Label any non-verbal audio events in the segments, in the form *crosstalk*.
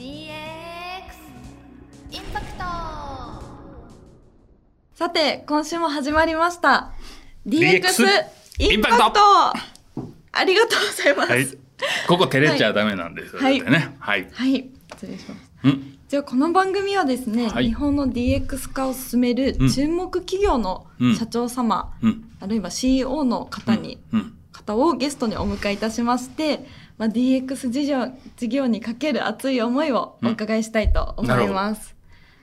DX インパクトさて、今週も始まりました。DX, インパクトインパクありがとうございます。はい。ここ照れちゃダメなんですよ、はいね。はい。はい、失礼します。うん。じゃあこの番組はですね、はい日本の DX 化を進めるうん注目企業のうん社長様、うん。あるいは CEO の方に、うん。方をゲストにお迎えいたしまして、まあ、DX 事業事業にかける熱い思いをお伺いしたいと思います。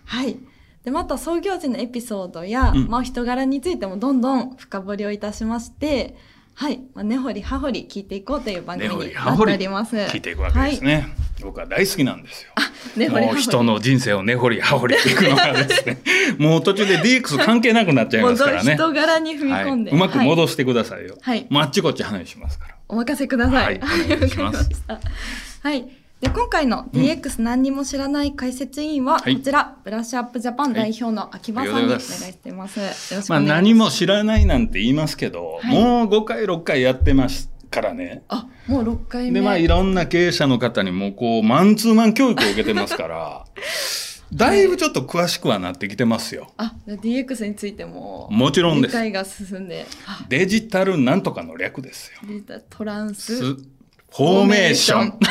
はい。でまた創業時のエピソードや、うんまあ、お人柄についてもどんどん深掘りをいたしまして、はい、まあ、根掘り葉掘り聞いていこうという番組になっております。聞いていくわけですね。僕は大好きなんですよ。根掘り人の人生を根掘り葉掘り聞くのがですね、*laughs* もう途中で DX 関係なくなっちゃいますからね。人柄に踏みはい、込んで、うまくはい戻してくださいよ。はいもうあっちこっち話しますから。お任せください。はいわかりしたはい。で、今回の DX 何にも知らない解説委員は、はいこちら、ブラッシュアップジャパン代表の秋葉さんにお願いしています。よろしくおまあ願いします。何も知らないなんて言いますけど、はいもう5回6回やってますからね。あ、もう6回目。でまあいろんな経営者の方にもこうマンツーマン教育を受けてますから *laughs* だいぶちょっと詳しくはなってきてますよ。あ、DX についても、もちろんです。理解が進んで、あデジタルなんとかの略ですよ。デジタルトランス。スフォーメーション。*laughs*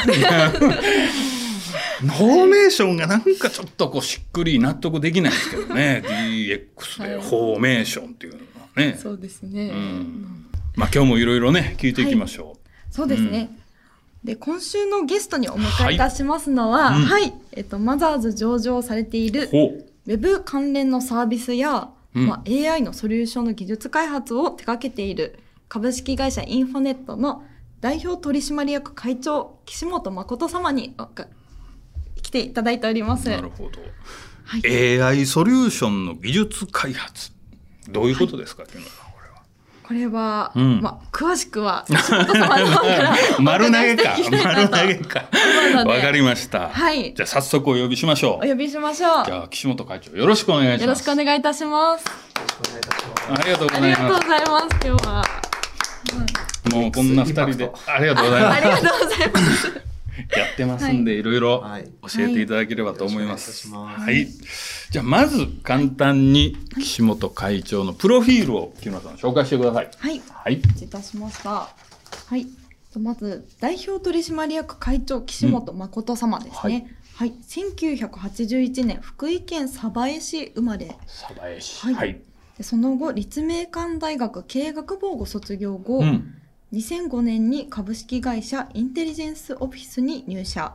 フォーメーションがなんかちょっとこうしっくり納得できないですけどね *laughs* DX でフォーメーションっていうのはね。そうですね。うんまあ今日もいろいろね聞いていきましょそうですね。で今週のゲストにお迎えいたしますのは、はいうんはい、えっとマザーズ上場されている。ウェブ関連のサービスや、うんまあ、AI のソリューションの技術開発を手掛けている株式会社インフォネットの代表取締役会長岸本誠様に来ていただいております。なるほど。はい、AI ソリューションの技術開発どういうことですか、木村さんこれは。これは、うん。まあ、詳しくは *laughs* 丸投げか。丸と投げか。わかりました、はい。じゃあ早速お呼びしましょう。お呼びしましょう。じゃあ岸本会長よろしくお願いします。よろしくお願いいたします。ありがとうごありがとうざいまございます今日は。すもうこんな二人で。ありがとうございます。ありがとうございます *laughs* やってますんで、いろいろはい教えていただければと思います。ははいい。じゃあ、まず簡単に岸本会長のプロフィールを木村さん紹介してください。はいはい。いたしました。はい。とまず代表取締役会長岸本誠様ですね。はい。1981年福井県鯖江市生まれ。鯖江市。はいはい。でその後立命館大学経営学部をご卒業後、うん。2005年に株式会社インテリジェンスオフィスに入社。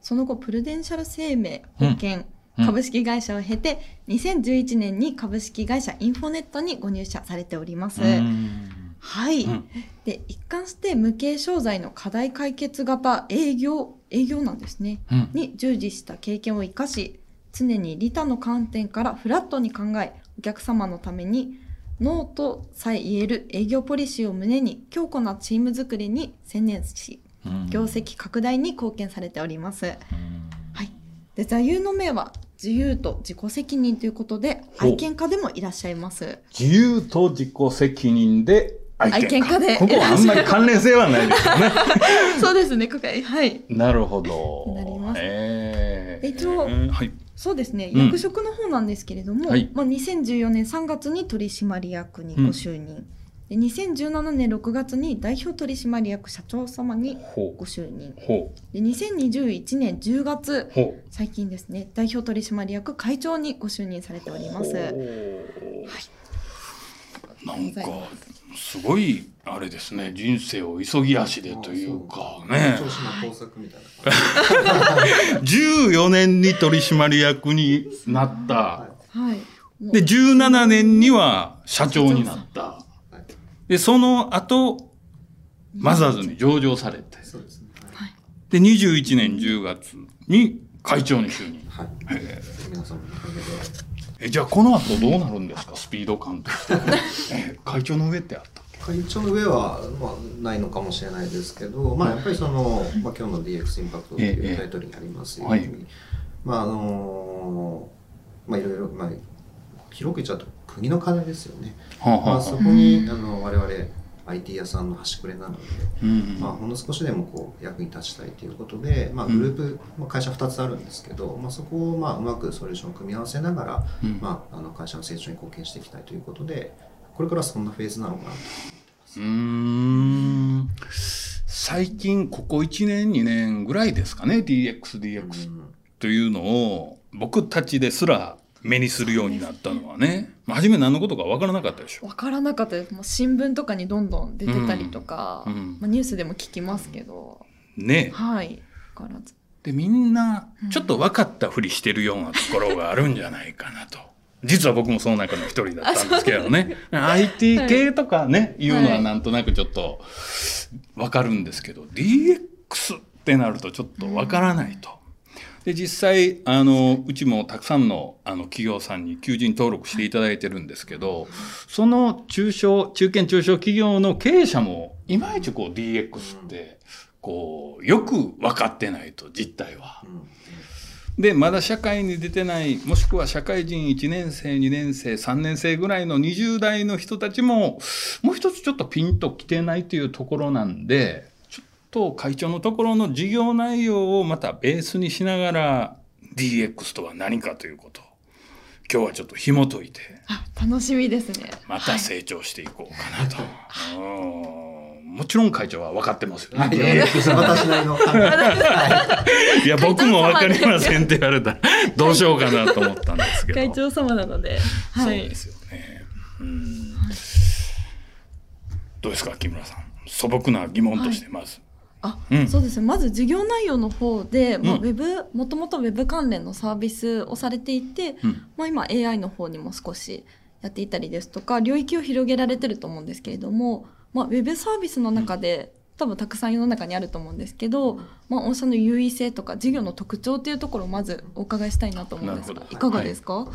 その後プルデンシャル生命保険、うん。株式会社を経て2011年に株式会社インフォネットにご入社されております。うん。はい、うん。で一貫して無形商材の課題解決型営業営業なんですね、うん。に従事した経験を生かし常に利他の観点からフラットに考えお客様のためにノーとさえ言える営業ポリシーを胸に強固なチーム作りに専念しうん業績拡大に貢献されております。うんはい、で座右の銘は自由と自己責任ということで愛犬家でもいらっしゃいます。自由と自己責任で愛愛犬家でここはあんまり関連性はないですよね。*laughs* そうですね、今回はい。なるほど。なりますえーで一応はい。そうですね、うん。役職の方なんですけれども、はい。まあ、2014年3月に取締役にご就任、で2017年6月に代表取締役社長様にほご就任。で2021年10月。最近ですね代表取締役会長にご就任されております。なんかすごいあれですね。人生を急ぎ足でというかね。調子の工作みたいな感14年に取締役になった。で17年には社長になった。でその後マザーズに上場されて。そうですね。で21年10月に会長に就任。はい。へ皆さんのおかげで。えじゃあこの後どうなるんですか？スピード感として。*laughs* え会長の上ってあったっけ？会長の上は、まあ、ないのかもしれないですけど、まあ、やっぱりその、まあ、今日の DX インパクトというタイトルにありますように、ええはい。まあ、あのまあ、いろいろ、まあ、広く言っちゃうと国の課題ですよね。はあはあ。まあ、そこに、あの、我々、IT 屋さんの端くれなので、うんまあ、ほんの少しでもこう役に立ちたいということで、まあ、グループ、まあ、会社2つあるんですけど、まあ、そこをまあうまくソリューションを組み合わせながら、うん。まあ、あの会社の成長に貢献していきたいということでこれからそんなフェーズなのかなと。うーん。最近ここ1年2年ぐらいですかね DXDX というのを僕たちですら目にするようになったのはね。まあ初め何のことか分からなかったでしょ。わからなかったです。もう新聞とかにどんどん出てたりとか、うんうん。まあ、ニュースでも聞きますけど。ね。はい。わからず。でみんなちょっと分かったふりしてるようなところがあるんじゃないかなと。実は僕もその中の一人だったんですけどね。*laughs* IT 系とかね、い、うのはなんとなくちょっと分かるんですけど DX ってなるとちょっと分からないと。で実際あのうちもたくさんのあの企業さんに求人登録していただいてるんですけどその中小中堅中小企業の経営者もいまいちこう DX ってこうよく分かってないと実態は。でまだ社会に出てないもしくは社会人1年生2年生3年生ぐらいの20代の人たちももう一つちょっとピンときてないというところなんでと会長のところの事業内容をまたベースにしながら DX とは何かということを今日はちょっと紐解いてあ楽しみですね。また成長していこうかなと。うん。もちろん会長は分かってますよね。はい、私なりの。考 *laughs* えいや僕も分かりませんって言われたらどうしようかなと思ったんですけど。会長様なので。はい。そうですよね。うん。どうですか木村さん。素朴な疑問としてまず。あ、うん。そうですね。まず事業内容の方で、まあ、うんウェブもともとウェブ関連のサービスをされていて、うん。まあ、今 AI の方にも少しやっていたりですとか領域を広げられてると思うんですけれども、まあ、ウェブサービスの中で、多分たくさん世の中にあると思うんですけど、まあ、御社の優位性とか事業の特徴っていうところをまずお伺いしたいなと思うんです。がいかがですか、は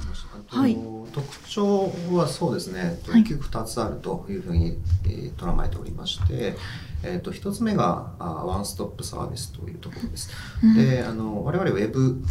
い。はい、特徴はそうですね、はい大きく2つあるというふうに、えー捉まえておりまして、えー、と1つ目があワンストップサービスというところです。うんであの我々ウェブ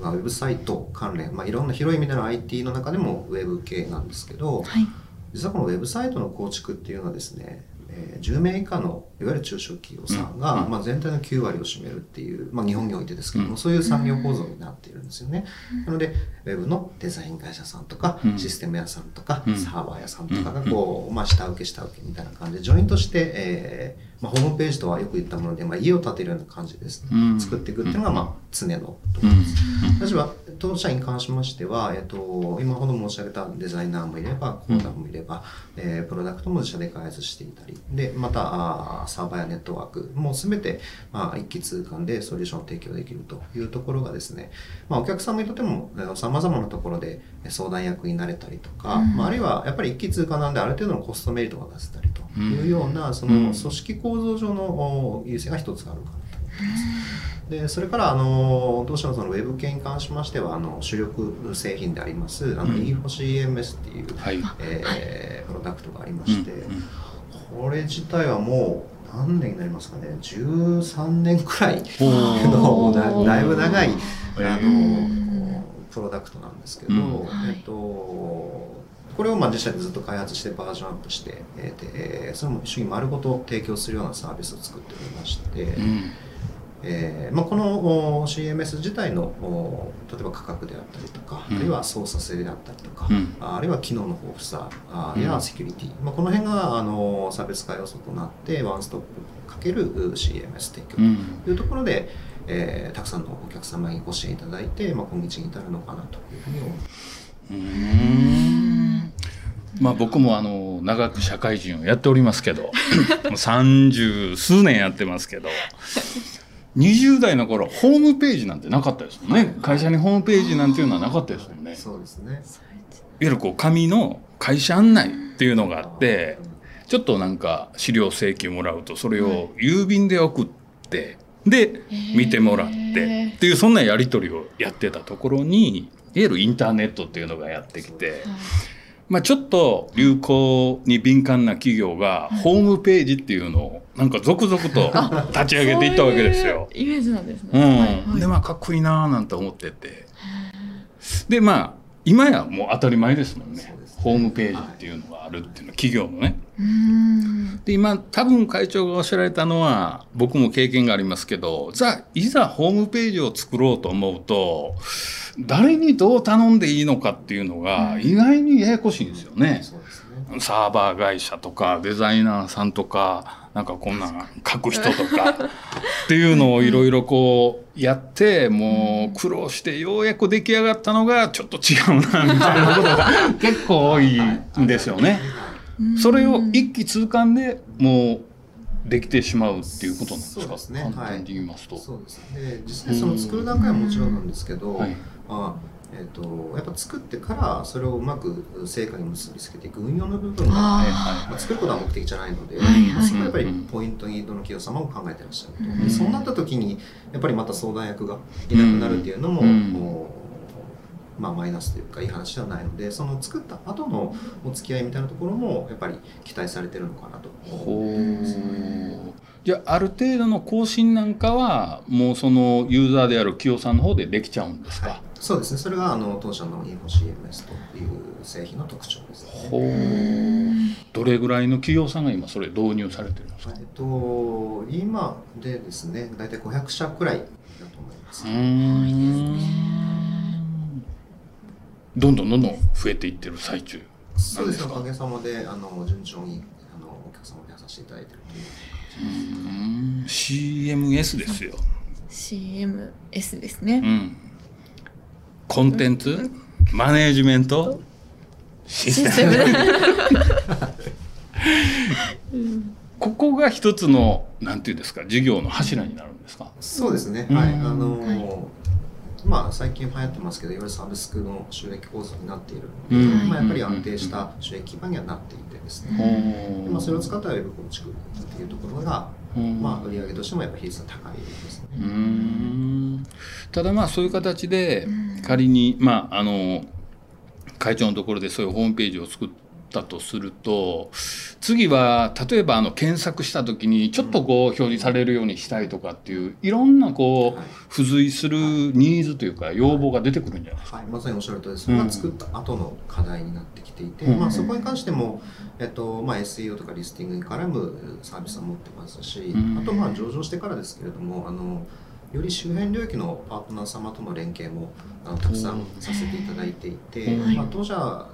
まあ、ウェブサイト関連、まあ、いろんな広い意味での IT の中でもウェブ系なんですけど、はい実はこのウェブサイトの構築っていうのはですね、えー10名以下のいわゆる中小企業さんが、まあ、全体の9割を占めるっていう、まあ、日本においてですけども、うん。そういう産業構造になっているんですよね。なのでウェブのデザイン会社さんとか、うん。システム屋さんとか、うん。サーバー屋さんとかがこう、まあ、下請け下請けみたいな感じでジョイントして、えーまあ、ホームページとはよく言ったもので、まあ、家を建てるような感じです。ね、うん。作っていくっていうのが、まあ、常のところうん。です。私は当社に関しましては、えっと、今ほど申し上げたデザイナーもいればコーダーもいれば、えープロダクトも自社で開発していたりでまたあーサーバーやネットワークもう全て、まあ、一気通貫でソリューションを提供できるというところがですね、まあ、お客様にとってもさまざまなところでえー相談役になれたりとか、うん。まあ、あるいはやっぱり一気通貫なんである程度のコストメリットが出せたりというような、そのうん。組織構造上のお優勢が一つあるかなと思います。でそれからあの当社のそのウェブ系に関しましてはあの主力製品でありますあのうん。E4CMS っていう、はい。えープロダクトがありまして、うんこれ自体はもう何年になりますかね13年くらいおのーだだいぶ長いあうん。のプロダクトなんですけど、えっとこれをまあ自社でずっと開発してバージョンアップして、えーでそれも一緒に丸ごと提供するようなサービスを作っておりまして、うん。えーまあ、このお CMS 自体のお例えば価格であったりとか、うん。あるいは操作性であったりとか、うん。ああるいは機能の豊富さやセキュリティ、まあ、この辺があの差別化要素となってワンストップかけるう CMS 提供うん。というところで、えーたくさんのお客様にご支援いただいて、まあ、今日に至るのかなというふうに思います。うーん。まあ僕もあの長く社会人をやっておりますけど *laughs* 三十数年やってますけど20代の頃ホームページなんてなかったですもんね。会社にホームページなんていうのはなかったですもんね。いわそうですね。ゆるこう紙の会社案内っていうのがあってちょっとなんか資料請求もらうとそれを郵便で送ってで見てもらってっていうそんなやり取りをやってたところにいわゆるインターネットっていうのがやってきて。まあ、ちょっと流行に敏感な企業がホームページっていうのをなんか続々と *laughs* 立ち上げていったわけですよ。そういうイメージなんですね。うん。はいはい。でまあかっこいいなーなんて思ってて。でまあ今やもう当たり前ですもんね。ね。ホームページっていうのがあるっていうのは企業のね。うんで今多分会長がおっしゃられたのは僕も経験がありますけどざいざホームページを作ろうと思うと誰にどう頼んでいいのかっていうのが意外にややこしいんですよね。サーバー会社とかデザイナーさんとかなんかこんなん書く人とかっていうのをいろいろこうやってもう苦労してようやく出来上がったのがちょっと違うなみたいなことが結構多いんですよね。それを一気通貫でもうできてしまうっていうことなんですか？そうですね。簡単に言いますと。そうですね。で実際その作る段階はもちろんなんですけど、はい。まあえっ、とやっぱ作ってからそれをうまく成果に結びつけていく運用の部分が、あはいまあ、作ることは目的じゃないので、はいはいまあそこはやっぱりポイントにどの企業様も考えてらっしゃると、でそうなった時にやっぱりまた相談役がいなくなるっていうのも、うん。もうまあ、マイナスというかいい話ではないのでその作った後のお付き合いみたいなところもやっぱり期待されてるのかなと。ほう。じゃあある程度の更新なんかはもうそのユーザーである企業さんの方でできちゃうんですか、はい、そうですね。それがあの当社の InfoCMS という製品の特徴ですね。ほう。どれぐらいの企業さんが今それ導入されてるんですか？えっと、今でですね、大体500社くらいだと思います。うーんどんどんどんどん増えていってる最中。そうですおかげさまで、あの順調にあのお客様に優させていただいているというう CMS ですよ、CMS ですね。うん、コンテンツマネージメントシステム。*laughs* ここが一つのなんていうんですか事業の柱になるんですか？そうですね、うん。はい。あの、まあ、最近流行ってますけど、いわゆるサブスクの収益構造になっているので、うん。まあ、やっぱり安定した収益基盤にはなっていてですね、でまあ、それを使ったウェブ構築っていうところが、うん。まあ、売上としてもやっぱり比率が高いですね。うーん。ただまあそういう形で仮に、まあ、あの会長のところでそういうホームページを作ったとすると次は例えばあの検索した時にちょっとこう表示されるようにしたいとかっていういろんなこはい。う付随するニーズというか要望が出てくるんじゃないですか。はい、まさにおっしゃる通りそれが作った後の課題になってきていて、うん。まあ、そこに関しても、えっとまあ、SEO とかリスティングに絡むサービスは持ってますし、うん。あとまあ上場してからですけれどもあのより周辺領域のパートナー様との連携もあのたくさんさせていただいていて、うん。まあ、当社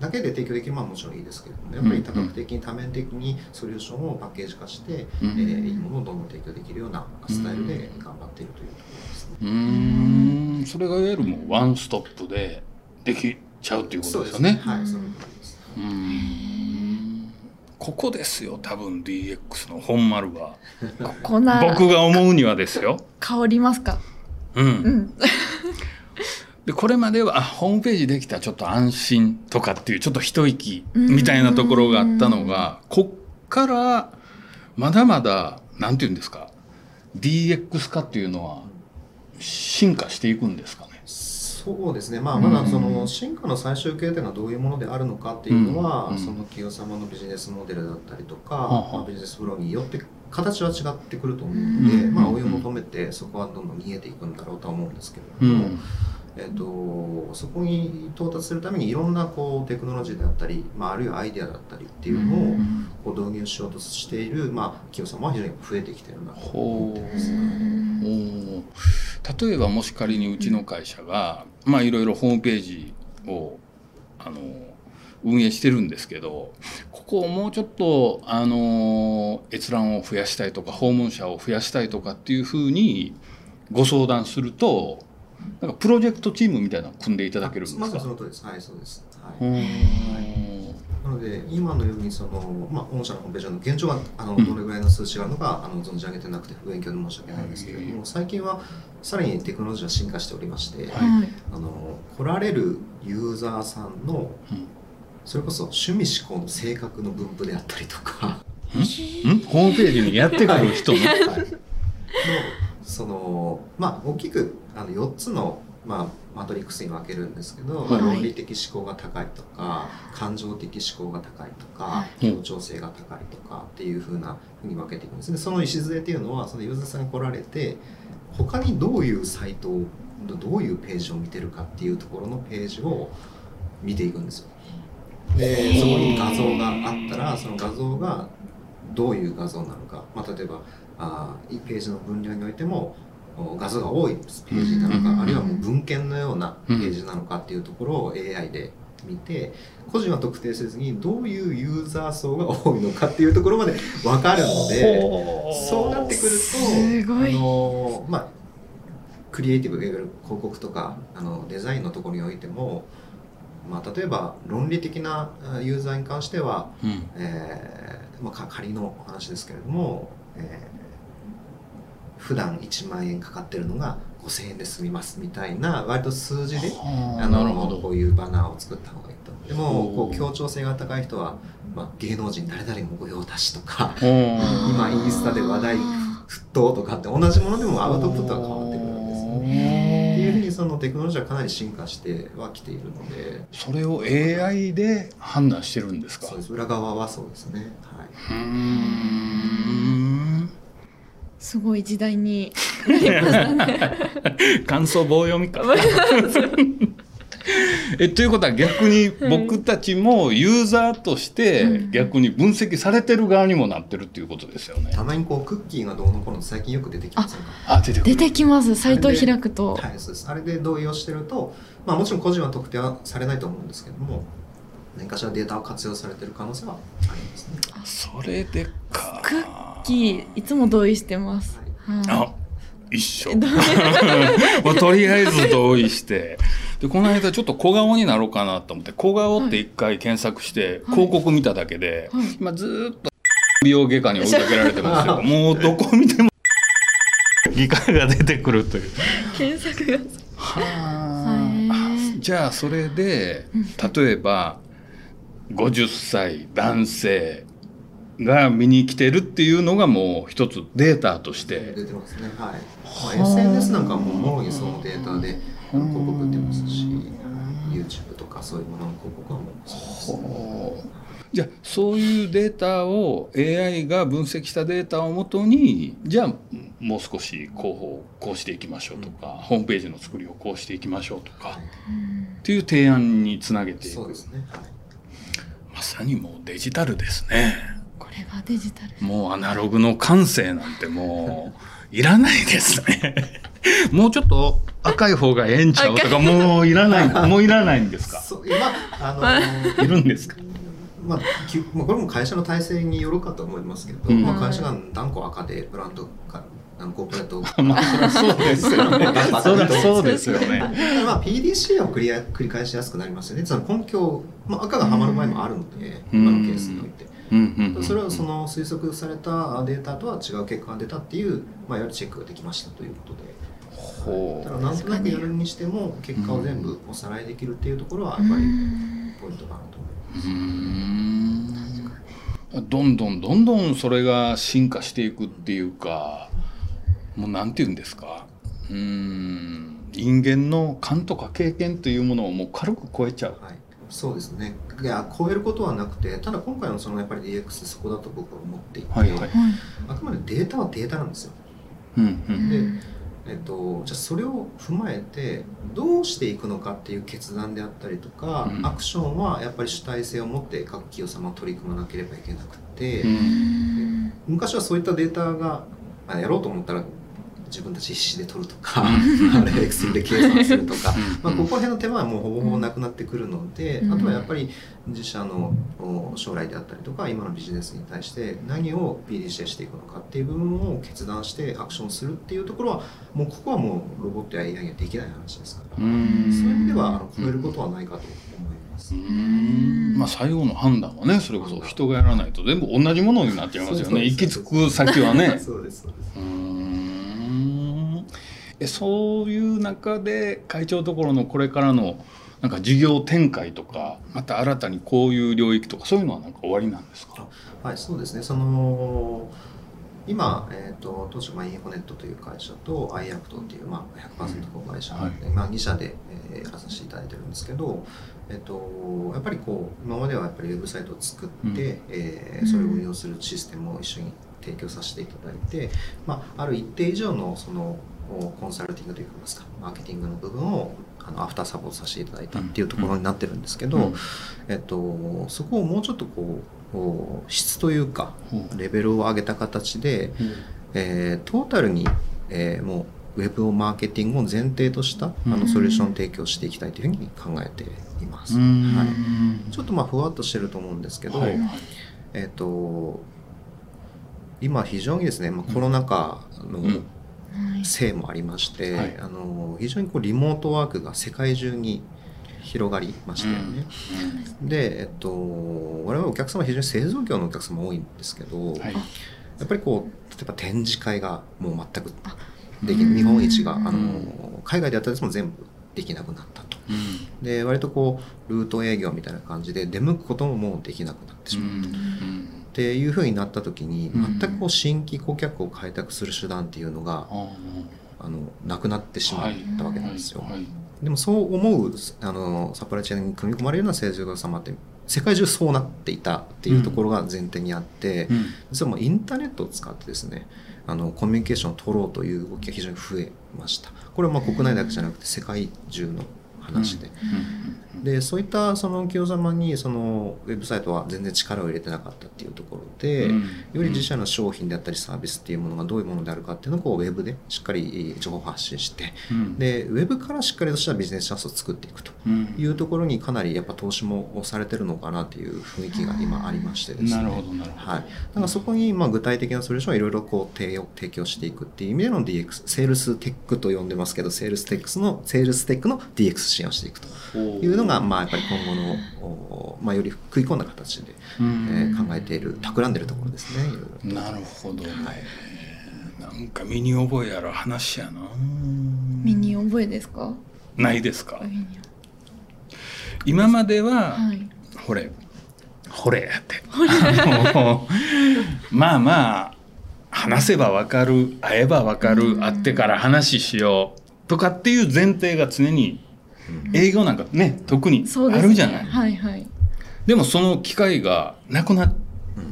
だけで提供できるのはもちろんいいですけれどもやっぱり多角的に多面的にソリューションをパッケージ化して、うんえーいいものをどんどん提供できるようなスタイルで頑張っているというところですね。うーんそれがいわゆるもうワンストップでできちゃうっていうことですよね。はい、そのです。うーんここですよ多分 DX の本丸はここな僕が思うにはですよ。香りますか？うんうん。でこれまではあホームページできたらちょっと安心とかっていうちょっと一息みたいなところがあったのがこっからまだまだなんていうんですか DX 化っていうのは進化していくんですかね？そうですね、まあ、まだその進化の最終形態がどういうものであるのかっていうのは、うん。その企業様のビジネスモデルだったりとか、まあビジネスフローによって形は違ってくると思うので、うん。まあ、追い求めてそこはどんどん逃げていくんだろうとは思うんですけれども、えっとそこに到達するためにいろんなこうテクノロジーであったり、まあ、あるいはアイデアだったりっていうのをこう導入しようとしている、まあ、企業様は非常に増えてきてるなと思ってます。ほう例えばもし仮にうちの会社が、まあいろいろホームページをあの運営してるんですけどここをもうちょっとあの閲覧を増やしたいとか訪問者を増やしたいとかっていうふうにご相談するとなんかプロジェクトチームみたいなの組んでいただけるんですか？まさにその通りです。はい、そうです。はい。うん。なので今のようにその、まあ、御社のホームページの現状があのうん。どれぐらいの数値があるのか、あの存じ上げてなくて不勉強で申し訳ないんですけれども、最近はさらにテクノロジーが進化しておりまして、はい。はい。あの来られるユーザーさんのうん。それこそ趣味思考の性格の分布であったりとか。ん？ホームページにやってくる人の、のそのまあ大きくあの4つの、まあ、マトリックスに分けるんですけど、まあはい。論理的思考が高いとか感情的思考が高いとかい。協調性が高いとかっていうふうなふうに分けていくんですね。その礎っていうのはそのユーザーさんが来られて他にどういうサイトをどういうページを見てるかっていうところのページを見ていくんですよ。でそこに画像があったらその画像がどういう画像なのか、まあ、例えばあーページの分量においてもお画像が多いページなのか、うんあるいはもう文献のようなページなのかっていうところを AI で見て個人は特定せずにどういうユーザー層が多いのかっていうところまで分かるのでそうなってくるとあのまあクリエイティブいわゆる広告とかあのデザインのところにおいても、まあ、例えば論理的なあユーザーに関しては、うん。えーまあ、か仮の話ですけれども、えー普段1万円かかってるのが5000円で済みますみたいな割と数字ではあ。のこういうバナーを作った方がいいと。でもこう協調性が高い人は、まあ、芸能人誰々も御用達とか今今インスタで話題沸騰とかって同じものでもアウトプットが変わってくるんですね。っていうふうにそのテクノロジーはかなり進化してはきているので。それを AI で判断してるんですか？そうです。裏側はそうですね。はいすごい時代に *laughs* 感想棒読みか *laughs* えということは逆に僕たちもユーザーとして逆に分析されてる側にもなってるっていうことですよね。たまにこうクッキーがどうのこうの最近よく出てきませんか？あ出て出てきますサイトを開くとはい、そうです。あれで同意をしてると、まあもちろん個人は特定はされないと思うんですけども、何かしらデータを活用されてる可能性はありますね。それでか。クッキーいつも同意してます、はい。あ一緒。*laughs* まあとりあえず同意して。でこの間ちょっと小顔になろうかなと思って小顔って一回検索してはい。広告見ただけで、はい。今ずーっと美容外科に追いかけられてますよ。もうどこ見ても外科が出てくるという。検索が。はあじゃあそれでうん。例えば50歳男性が見に来てるっていうのがもう一つデータとして出てますね。はい。まあ、SNS なんかはもうもろにそのデータで広告出てますし、YouTube とかそういうものの広告はもうそうですね。じゃあそういうデータを AI が分析したデータをもとにじゃあもう少し広報をこうしていきましょうとか、ホームページの作りをこうしていきましょうとか、っていう提案につなげていくそうですね。はい。まさにもうデジタルですね。これがデジタルもうアナログの感性なんてもういらないですね。もうちょっと赤い方がええんちゃうとかもういらない、もういらないんですか？そう、まあ、あの、*laughs* いるんですか？まあ、きまあ、これも会社の体制によるかと思いますけど、うんまあ、会社が断固赤でブランドかあのコーポレート *laughs* まあそうですよね。そうですよね。*laughs* まあ PDCA を繰り繰り返しやすくなりますよね。その根拠、まあ、赤がはまる場合もあるので、うん今のケースにおいて。うんうんうんそれはその推測されたデータとは違う結果が出たっていう、まあ、いわゆるチェックができましたということで。ほだからなんとなくやるにしても結果を全部おさらいできるっていうところはやっぱりポイントかなと思います。うん。どんどんどんどんそれが進化していくっていうかもうなんて言うんですか。うーん。人間の勘とか経験というものをもう軽く超えちゃう。はい、そうですね。いや超えることはなくて、ただ今回のそのやっぱり DX そこだと僕は思っていて、はいはい。あくまでデータはデータなんですよ。うんうん。でえっと、じゃあそれを踏まえてどうしていくのかっていう決断であったりとか、うん。アクションはやっぱり主体性を持って各企業様は取り組まなければいけなくて、うん。昔はそういったデータがあやろうと思ったら自分たち必死で取るとか、*laughs* あれ Excel で計算するとか、まあ、ここら辺の手間はもうほぼほぼなくなってくるので、うん。あとはやっぱり自社のお将来であったりとか今のビジネスに対して何を PDCA していくのかっていう部分を決断してアクションするっていうところはもうここはもうロボットや AI にはできない話ですから、そういう意味ではあの超えることはないかと思います。うーん。まあ最後の判断はねそれこそ人がやらないと全部同じものになっちゃいますよね。行き着く先はね。*laughs* そうですそうですえそういう中で会長のところのこれからのなんか事業展開とかまた新たにこういう領域とかそういうのはなんか終わりなんですか？はい、そうですね。その今、えー、と当初、まあ、インフォネットという会社と i アクトっていう、まあ、100%子会社で、まあ、2社で、えーやらさせていただいてるんですけど、えー、とやっぱりこう今まではやっぱりウェブサイトを作って、うん。えーそれを運用するシステムを一緒に提供させていただいて、まあ、ある一定以上のそのコンサルティングといいますかマーケティングの部分をあのアフターサポートさせていただいたっていうところになってるんですけど、うん。えっと、そこをもうちょっとこう質というかうん。レベルを上げた形で、えートータルに、えーもうウェブをマーケティングを前提としたあうん。のソリューションを提供していきたいというふうに考えています。うん。はい、ちょっとまあふわっとしてると思うんですけど、はい。えっ、と今非常にですね、まあ、コロナ禍のせい。もありまして、はい。あの非常にこうリモートワークが世界中に広がりましたよね。で、えっと、我々お客様は非常に製造業のお客様多いんですけど、はい。やっぱりこう例えば展示会がもう全くできない。日本一があの海外でやったやつも全部できなくなったと。うん。で割とこうルート営業みたいな感じで出向くことももうできなくなってしまう、っうんていうふうになった時にうん。全くこう新規顧客を開拓する手段っていうのがああのなくなってしまったわけーなんですよ、はいでもそう思うあのサプライチェーンに組み込まれるような製造業様って世界中そうなっていたっていうところが前提にあって、うん。実はもうインターネットを使ってですねあのコミュニケーションを取ろうという動きが非常に増えました。これはまあ国内だけじゃなくて世界中の話で、うんでそういったその企業様にそのウェブサイトは全然力を入れてなかったっていうところで、うん。より自社の商品であったりサービスっていうものがどういうものであるかっていうのをこうウェブでしっかり情報発信してうん。でウェブからしっかりとしたビジネスチャンスを作っていくとうんいうところにかなりやっぱ投資もされてるのかなっていう雰囲気が今ありましてですね。なるほどなるほど。はい、だからそこにまあ具体的なソリューションをいろいろこう提供提供していくっていう意味での DX セールステックと呼んでますけどセールステックスのセールステックの DX 支援をしていくというのがまあやっぱり今後のおまあより食い込んだ形で、うん。えー考えている企んでいるところですねなるほどね、なんか身に覚えある話やな。身に覚えですか？ないですか？今までは、はい。ほれ。ほれ。やって。*laughs* まあまあ話せばわかる会えばわかる、うん。会ってから話しようとかっていう前提が常に営業なんかね特にあるじゃない、はいはい。でもその機会がなくなっ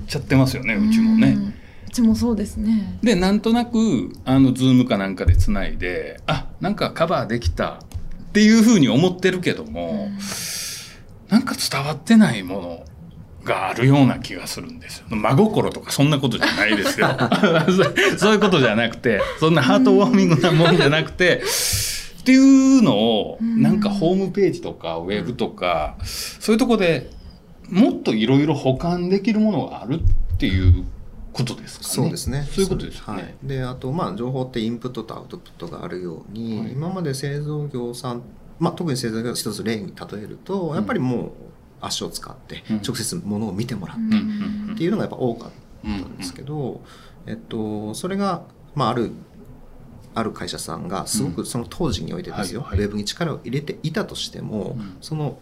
ちゃってますよね、うちもね。んうちもそうですね。でなんとなくあのズームかなんかでつないであなんかカバーできたっていうふうに思ってるけども、なんか伝わってないものがあるような気がするんですよ。真心とかそんなことじゃないですよ。*laughs* *laughs* そそういうことじゃなくてそんなハートウォーミングなもんじゃなくてっていうのをうんなんかホームページとかウェブとかそういうとこでもっといろいろ保管できるものがあるっていうことですかね。そうですね。そういうことですよね。はい、であとまあ情報ってインプットとアウトプットがあるように、はい今まで製造業さん、まあ、特に製造業一つ例に例えると、やっぱりもう足を使ってうん。直接物を見てもらっうんてっていうのがやっぱ多かったんですけど、えっと、それが、まあ、あるある会社さんがすごくその当時においてですよ、はいはい。ウェブに力を入れていたとしても、うん。その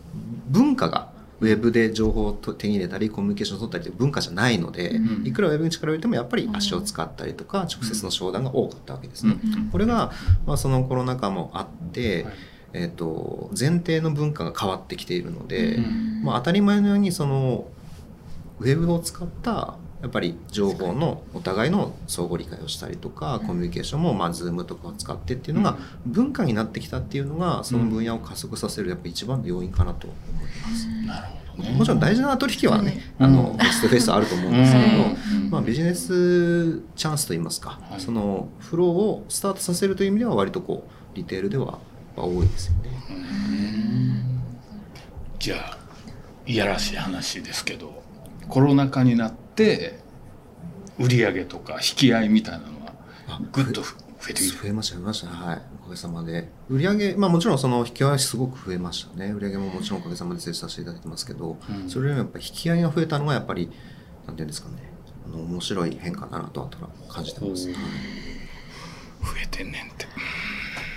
文化がウェブで情報を手に入れたりコミュニケーションを取ったりという文化じゃないので、うん。いくらウェブに力を入れてもやっぱり足を使ったりとか直接の商談が多かったわけですね。うん。これが、まあ、そのコロナ禍もあって、はい。えっと前提の文化が変わってきているので、うん。まあ、当たり前のようにそのウェブを使ったやっぱり情報のお互いの相互理解をしたりとか、コミュニケーションもまあ Zoom とかを使ってっていうのが文化になってきたっていうのがその分野を加速させるやっぱ一番の要因かなと思います。なるほどね。もちろん大事な取引はね、うんあのフェイスとフェイスあると思うんですけど、うんまあ、ビジネスチャンスといいますか、はいそのフローをスタートさせるという意味では割とこうリテールでは多いですよね。じゃあいやらしい話ですけどコロナ禍になって売り上げとか引き合いみたいなのはあぐっと増えている。増えました増えました。はい。おかげさまで。売上まあもちろんその引き合いはすごく増えましたね。売上ももちろんおかげさまで成長させていただいてますけど、うん。それよりもやっぱり引き合いが増えたのがやっぱりなんていうんですかね。あの面白い変化だなとは感じてます、増えてんねんって。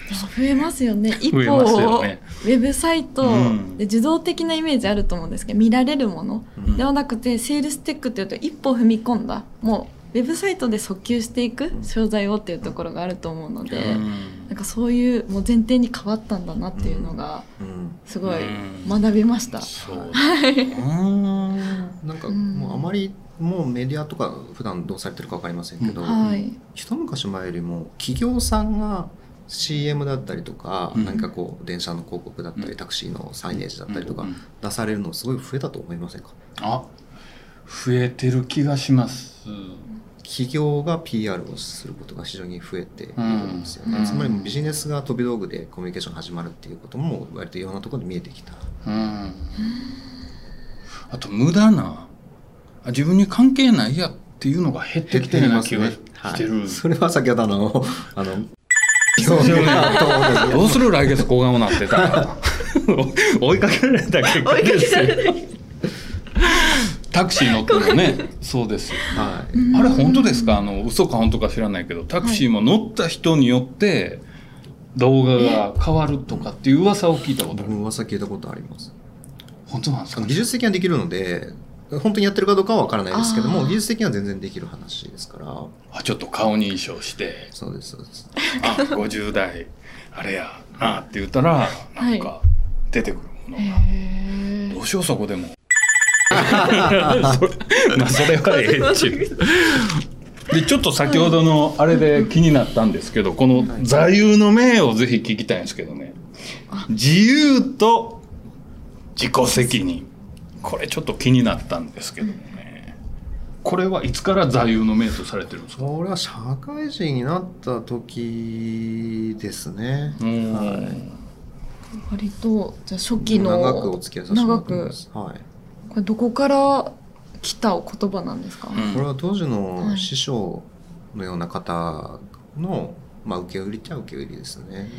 *laughs* 増えますよね。一増え歩ますよをねウェブサイトうん。で受動的なイメージあると思うんですけど見られるもの。うん。ではなくてセールステックっていうと一歩踏み込んだもうウェブサイトで訴求していく商材をっていうところがあると思うのでなんかそういうもう前提に変わったんだなっていうのがうん。すごいうん。学びました。*laughs* なんかうん。もうあまりもうメディアとか普段どうされてるか分かりませんけど、はい。一昔前よりも企業さんが CM だったりとか、うん。何かこう電車の広告だったり、うん。タクシーのサイネージだったりとか、うん出されるのすごい増えたと思いませんか？あ増えてる気がします。企業が PR をすることが非常に増えているんですよね、うん。つまりビジネスが飛び道具でコミュニケーションが始まるっていうことも割といろんなところで見えてきた。うん。あと無駄なあ自分に関係ないやっていうのが減ってきてるような気がしてる、はい、それは先ほどあのあのどどうする来月小顔なってた。ら *laughs* 追いかけられた結果ですよ。タクシー乗ってもねそうです。よはい。あれ本当ですか？あの嘘か本当か知らないけどタクシーも乗った人によって動画が変わるとかっていう噂を聞いたことある僕も噂聞いたことあります。本当なんですか？技術的にはできるので本当にやってるかどうかは分からないですけども技術的には全然できる話ですから。あちょっと顔認証して。そうですそうです。あ50代あれやなって言ったらなんか出てくるものが、へどうしようそこでも。*laughs* それまあそれはええっちゅう。でちょっと先ほどのあれで気になったんですけどこの座右の銘をぜひ聞きたいんですけどね。自由と自己責任これちょっと気になったんですけどもね。これはいつから座右の銘とされてるんですか？これは社会人になった時ですね。うん。はい。割とじゃあ初期の長くお付き合いさせてもらってます。はい。これどこから来た言葉なんですか、うん。これは当時のはい師匠のような方の、まあ、受け売りっちゃ受け売りですね、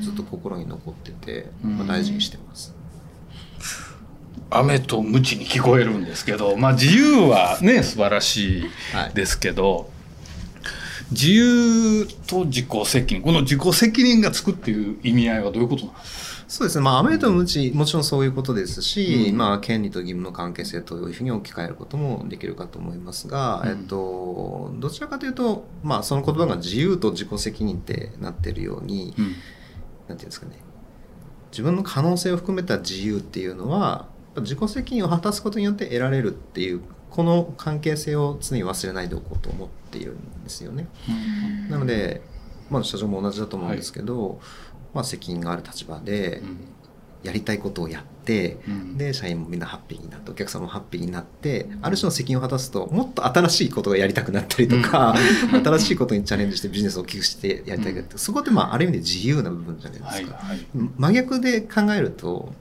ずっと心に残ってて、まあ、大事にしてます、雨と無知に聞こえるんですけど、まあ自由はね、素晴らしいはいですけど、自由と自己責任、この自己責任がつくっていう意味合いはどういうことなんですかそうですね、まあ、雨と無知、もちろんそういうことですし、うんまあ、権利と義務の関係性というふうに置き換えることもできるかと思いますが、うん。えっと、どちらかというと、まあ、その言葉が自由と自己責任ってなってるように、うん。なんていうんですかね、自分の可能性を含めた自由っていうのは、自己責任を果たすことによって得られるっていう、この関係性を常に忘れないでおこうと思っているんですよね。なので、まあ、社長も同じだと思うんですけど、まあ、責任がある立場でうんやりたいことをやって、うんで社員もみんなハッピーになってお客さんもハッピーになってある種の責任を果たすともっと新しいことがやりたくなったりとか、新しいことにチャレンジしてビジネスを大きくしてやりたいかって、そこってまあある意味で自由な部分じゃないですか。はいはい。真逆で考えると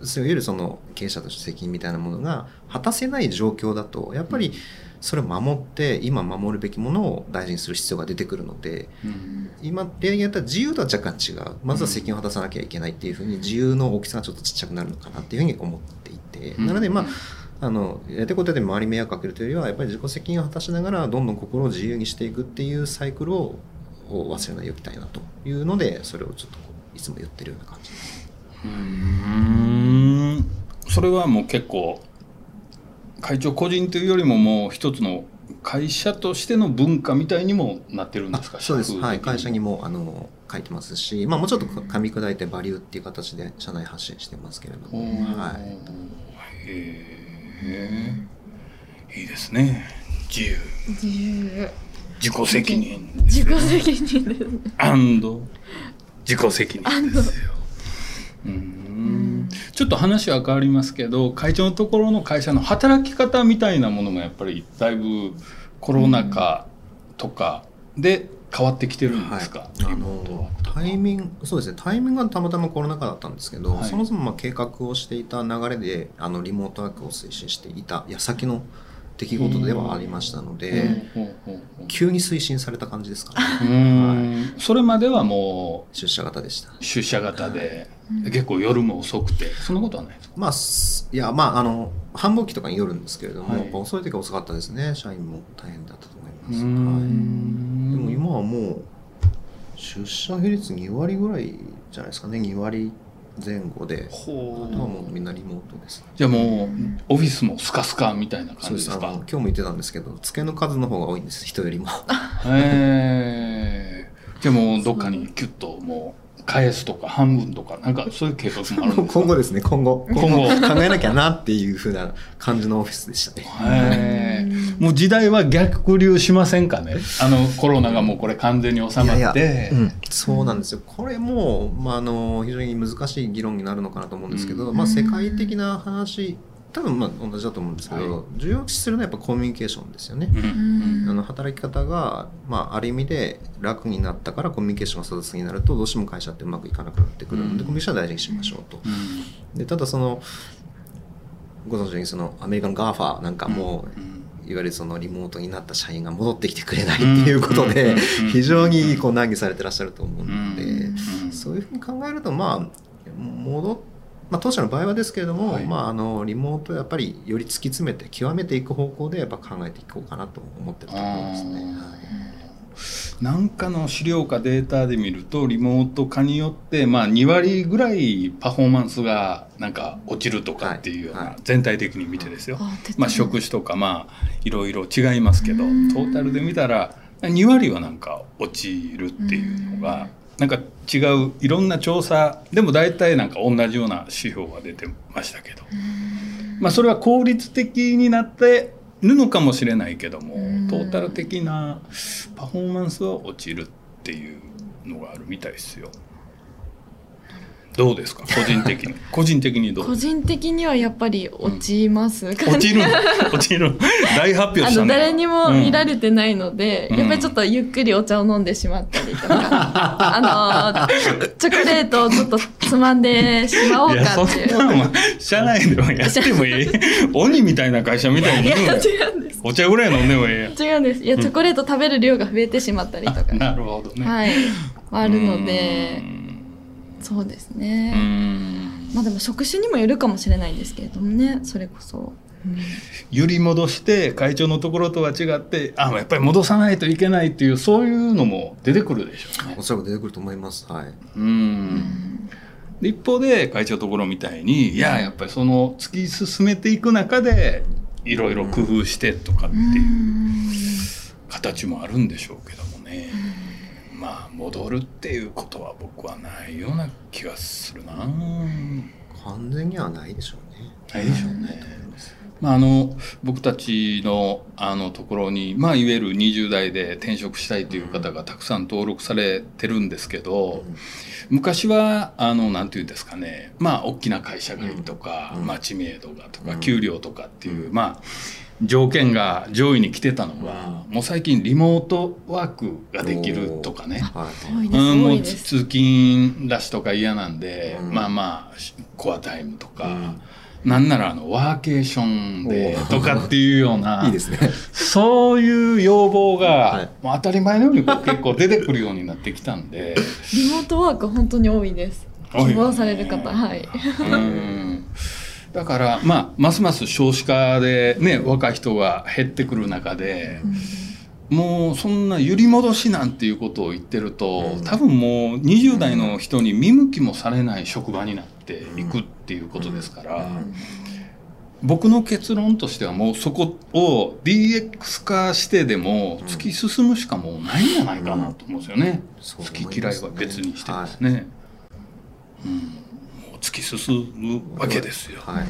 いわゆるその経営者として責任みたいなものが果たせない状況だとやっぱりそれを守って今守るべきものを大事にする必要が出てくるのでうん。今例にやったら自由とは若干違う。まずは責任を果たさなきゃいけないっていうふうに自由の大きさがちょっとちっちゃくなるのかなっていうふうに思っていて、うん。なのでまああのやりたいことで周りに迷惑かけるというよりはやっぱり自己責任を果たしながらどんどん心を自由にしていくっていうサイクルをを忘れないでおきたいなというのでそれをちょっといつも言ってるような感じ。です。うーん。それはもう結構会長個人というよりももう一つの会社としての文化みたいにもなってるんですか？あそうです、社風はい、会社にもあの書いてますし、まあ、もうちょっと噛み砕いてバリューっていう形で社内発信してますけれどおも、ーはい、へえいいですね。自由。自由。自己責任です自よ己責任です。ねアンド自己責任ですようーん。ちょっと話は変わりますけど会長のところの会社の働き方みたいなものもやっぱりだいぶコロナ禍とかで変わってきてるんですか、はい、あのタイミングそうですね。タイミングはたまたまコロナ禍だったんですけど、はい。そもそもまあ計画をしていた流れであのリモートワークを推進していた矢先の出来事ではありましたので、急に推進された感じですかね。うーん。それまではも出社型でした。う出社型で、結構夜も遅くて。そんなことはないですか？まあすいやまああの繁忙期とかによるんですけれども、はい。遅い時は遅かったですね。社員も大変だったと思います、はい。んでも今はもう出社比率2割ぐらいじゃないですかね。2割前後で。あほとはもうみんなリモートです。じゃあもうオフィスもスカスカみたいな感じですか？今日も言ってたんですけど机の数の方が多いんです。人よりも。へえじゃあもうどっかにキュッともう返すとか半分とかなんかそういう計画もあるんですか？*laughs* 今後ですね、今後。今後考えなきゃなっていうふうな感じのオフィスでしたね。もう時代は逆流しませんかね？あのコロナがもうこれ完全に収まってうん、そうなんですよ。これも、まあ、あの、非常に難しい議論になるのかなと思うんですけど、まあ、世界的な話、多分まあ同じだと思うんですけど、は重要視するのはやっぱコミュニケーションですよね。うん。あの働き方が、まあ、ある意味で楽になったからコミュニケーションが育つになるとどうしても会社ってうまくいかなくなってくるので、うん。コミュニケーションは大事にしましょうと。でただそのご存知のようにそのアメリカの GAFA なんかも、いわゆるそのリモートになった社員が戻ってきてくれないっていうことで、うん。非常にこう難儀されてらっしゃると思うので、うん。そういうふうに考えるとまあ戻っまあ、当社の場合はですけれども、はい。まあ、あのリモートをやっぱりより突き詰めて極めていく方向でやっぱ考えていこうかなと思ってると思いますね。はい。なんかの資料かデータで見るとリモート化によってまあ2割ぐらいパフォーマンスがなんか落ちるとかっていうようない。全体的に見てですよ。まあ職種とかまあいろいろ違いますけどトうん。ータルで見たら2割はなんか落ちるっていうのがなんか違ういろんな調査でも大体なんか同じような指標が出てましたけどまあそれは効率的になってるのかもしれないけどもうんトータル的なパフォーマンスは落ちるっていうのがあるみたいですよ。どうですか？個人的に。*laughs* 個人的にどう？個人的にはやっぱり落ちます、落ちるの？*laughs* 落ちるの？大発表あしたね。の誰にも見られてないので、うん。やっぱりちょっとゆっくりお茶を飲んでしまったりとか、*laughs* あのチョコレートをちょっとつまんでしまおういやそかっていう。んなの社内でもやってもいい鬼みたいな会社みたいにいや言うのよ違うんです。お茶ぐらい飲んでもいいや。違うんです。いやチョコレート食べる量が増えてしまったりとか、なるほどね。はい。あるので。うんそうですうね、んまあでも職種にもよるかもしれないんですけれどもねそれこそ、うん揺り戻して会長のところとは違ってあやっぱり戻さないといけないっていうそういうのも出てくるでしょうねお。そらく出てくると思います。はい。うんで一方で会長のところみたいにいややっぱりその突き進めていく中でいろいろ工夫してとかっていう形もあるんでしょうけどもね。まあ戻るっていうことは僕はないような気がするな。完全にはないでしょうね。ないでしょうね。まあ、あの僕たちのあのところに、まあ、いわゆる20代で転職したいという方がたくさん登録されてるんですけど、昔はあのなんていうんですかねまあ大きな会社がいいとか、うんまあ、知名度がとか、うん給料とかっていう、まあ条件が上位に来てたのが、もう最近リモートワークができるとかね。はい。うん、もう通勤ラッシュとか嫌なんで、うん。まあまあコアタイムとか、うん。なんならあのワーケーションでとかっていうような *laughs* いいですね。そういう要望が、はい。もう当たり前のようにこう結構出てくるようになってきたんで。リモートワーク本当に多いです。希望される方はい。うんだからまあますます少子化でね若い人が減ってくる中で、もうそんな揺り戻しなんていうことを言ってると、うん。多分もう20代の人に見向きもされない職場になっていくっていうことですから、うん。僕の結論としてはもうそこを DX 化してでも突き進むしかもうないんじゃないかなと思うんですよね。好き嫌いは別にしてですね。うん、もう突き進むわけですよ。はい。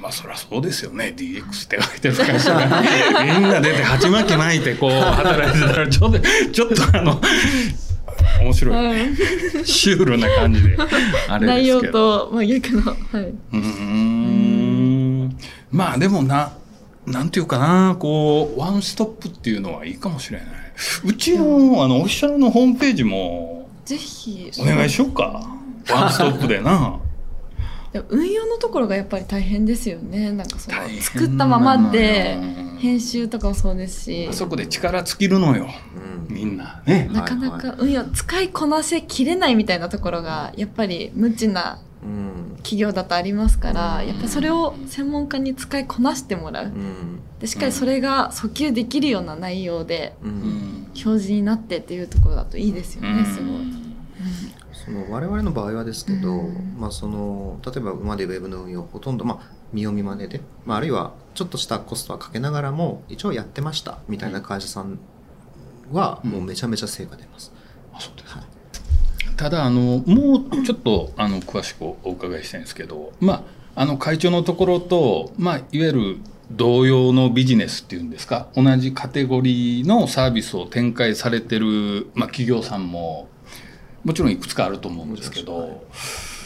まあそりゃそうですよね。DX って書いてる会社がみんな出て鉢巻き巻いてこう働いてたらちょっとちょっとあの面白い、ねシュールな感じで。あれ内容ですけど。と真逆のはい。うーん。まあでもななんていうかな。こうワンストップっていうのはいいかもしれない。うちのあのオフィシャルのホームページもぜひ。お願いしようかワンストップでな。でも運用のところがやっぱり大変ですよね。なんかその作ったままでうん編集とかもそうですし。あそこで力尽きるのよ。うん。みんなね。なかなはい。か運用使いこなせきれないみたいなところがやっぱり無知なうん。企業だとありますからうん。やっぱそれを専門家に使いこなしてもらう。うん。でしっかりそれが訴求できるような内容で表示になってっていうところだといいですよねすごい。その我々の場合はですけど、うん。まあ、その例えば今までウェブの運用ほとんど、まあ、見読み真似で、まあ、あるいはちょっとしたコストはかけながらも一応やってましたみたいな会社さんはうん。もうめちゃめちゃ成果出ます。あそうですはい。ただあのもうちょっとあの詳しくお伺いしたいんですけど、まあ、あの会長のところと、まあ、いわゆる同様のビジネスっていうんですか同じカテゴリーのサービスを展開されてる、まあ、企業さんももちろんいくつかあると思うんですけど、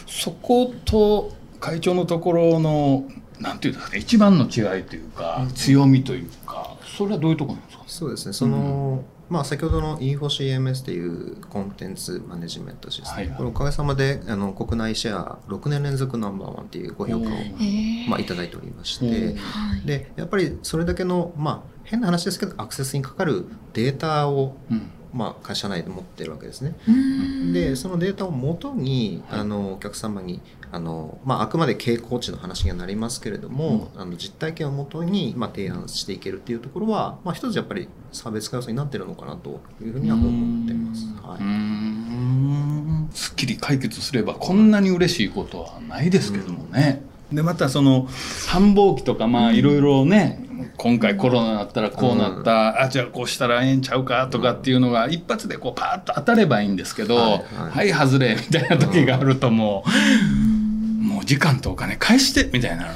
そこと会長のところのなんていうんですかね一番の違いというか、強みというかそれはどういうところなんですか？そうですね。その、まあ、先ほどの E4CMS っていうコンテンツマネジメントシステム、はいはい。これおかげさまであの国内シェア6年連続ナンバーワンっていうご評価を、えまあ、いただいておりましおてーでやっぱりそれだけの、まあ、変な話ですけどアクセスにかかるデータを、うんまあ、会社内で持ってるわけですね。うんでそのデータをもとに、はいあのお客様にあの、まあ、あくまで傾向値の話にはなりますけれども、あの実体験をもとに、まあ、提案していけるっていうところは、まあ、一つやっぱり差別化要素になってるのかなというふうには思っています。はいんすっきり解決すればこんなに嬉しいことはないですけどもね。でまたその繁忙期とかまあいろいろね今回コロナだったらこうなった、あじゃあこうしたらええんちゃうかとかっていうのが一発でこうパーッと当たればいいんですけど、はいは、はいい外れみたいな時があるともう、もう時間とお金返してみたいな。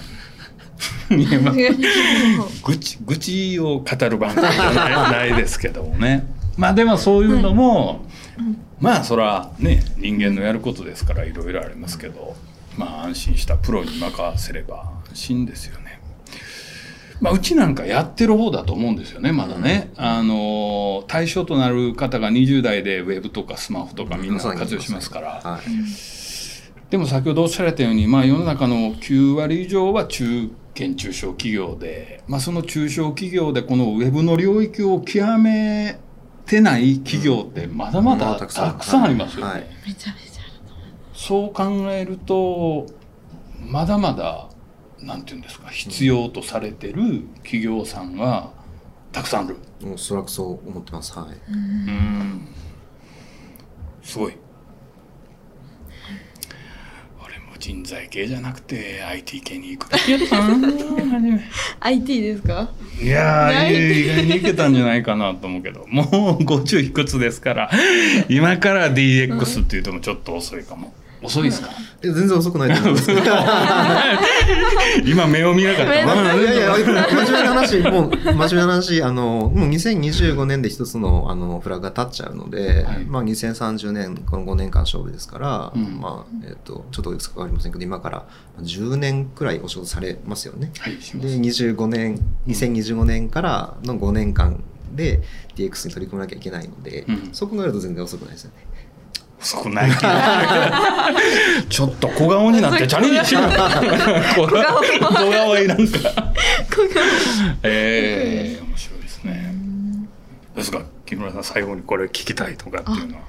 愚痴愚痴を語る番組じゃないないですけどもね。*laughs* まあでもそういうのも、まあそらね人間のやることですからいろいろありますけどまあ安心したプロに任せれば安心ですよね。まあ、うちなんかやってる方だと思うんですよねまだね、あの対象となる方が20代でウェブとかスマホとかみんな活用しますから、はい。でも先ほどおっしゃられたように、まあ、世の中の9割以上は中堅中小企業で、まあ、その中小企業でこのウェブの領域を極めてない企業ってまだまだまあたくさんありますよね。はい。めちゃめちゃそう考えるとまだまだなんていうんですか必要とされてる企業さんがたくさんある。おそらくそう思ってます。はい。うんすごい。俺も人材系じゃなくて IT 系に行くべきやった IT *laughs* ですか？いや意外にいけたんじゃないかなと思うけどもう50いくつですから *laughs* 今から DX って言うともちょっと遅いかも。遅いですか？え全然遅くないと思います。い *laughs* 今目を見なかった。ごめんなさいやいや、真面目な話、もう、真面目な話、あの、もう2025年で一つの、あの、フラグが立っちゃうので、はい。まあ2030年、この5年間勝負ですから、うん。まあ、えっ、と、ちょっといくつかわかりませんけど、今から10年くらいお仕事されますよね。はいで、25年、2025年からの5年間で DX に取り組まなきゃいけないので、うん。そう考えると全然遅くないですよね。遅くないちょっと小顔になって *laughs* チャレンジしろ小顔。小顔いなんか。ええ面白いですね。ですが木村さん最後にこれ聞きたいとかっていうのは？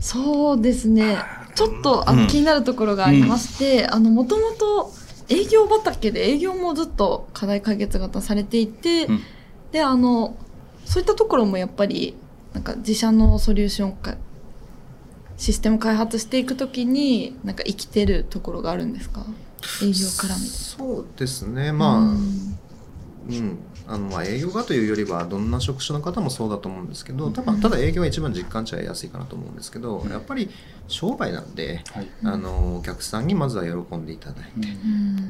そうですね。ちょっとあの、うん。気になるところがありまして、あのもともと営業畑で営業もずっと課題解決型されていて、うん。であのそういったところもやっぱりなんか自社のソリューションかシステム開発していくときになんか生きてるところがあるんですか？営業からみたいそうですね、な。まあ、うん。うん、あのまあ営業がというよりはどんな職種の方もそうだと思うんですけどただただ営業が一番実感値はやすいかなと思うんですけどやっぱり商売なんではい。あのお客さんにまずは喜んでいただいて。う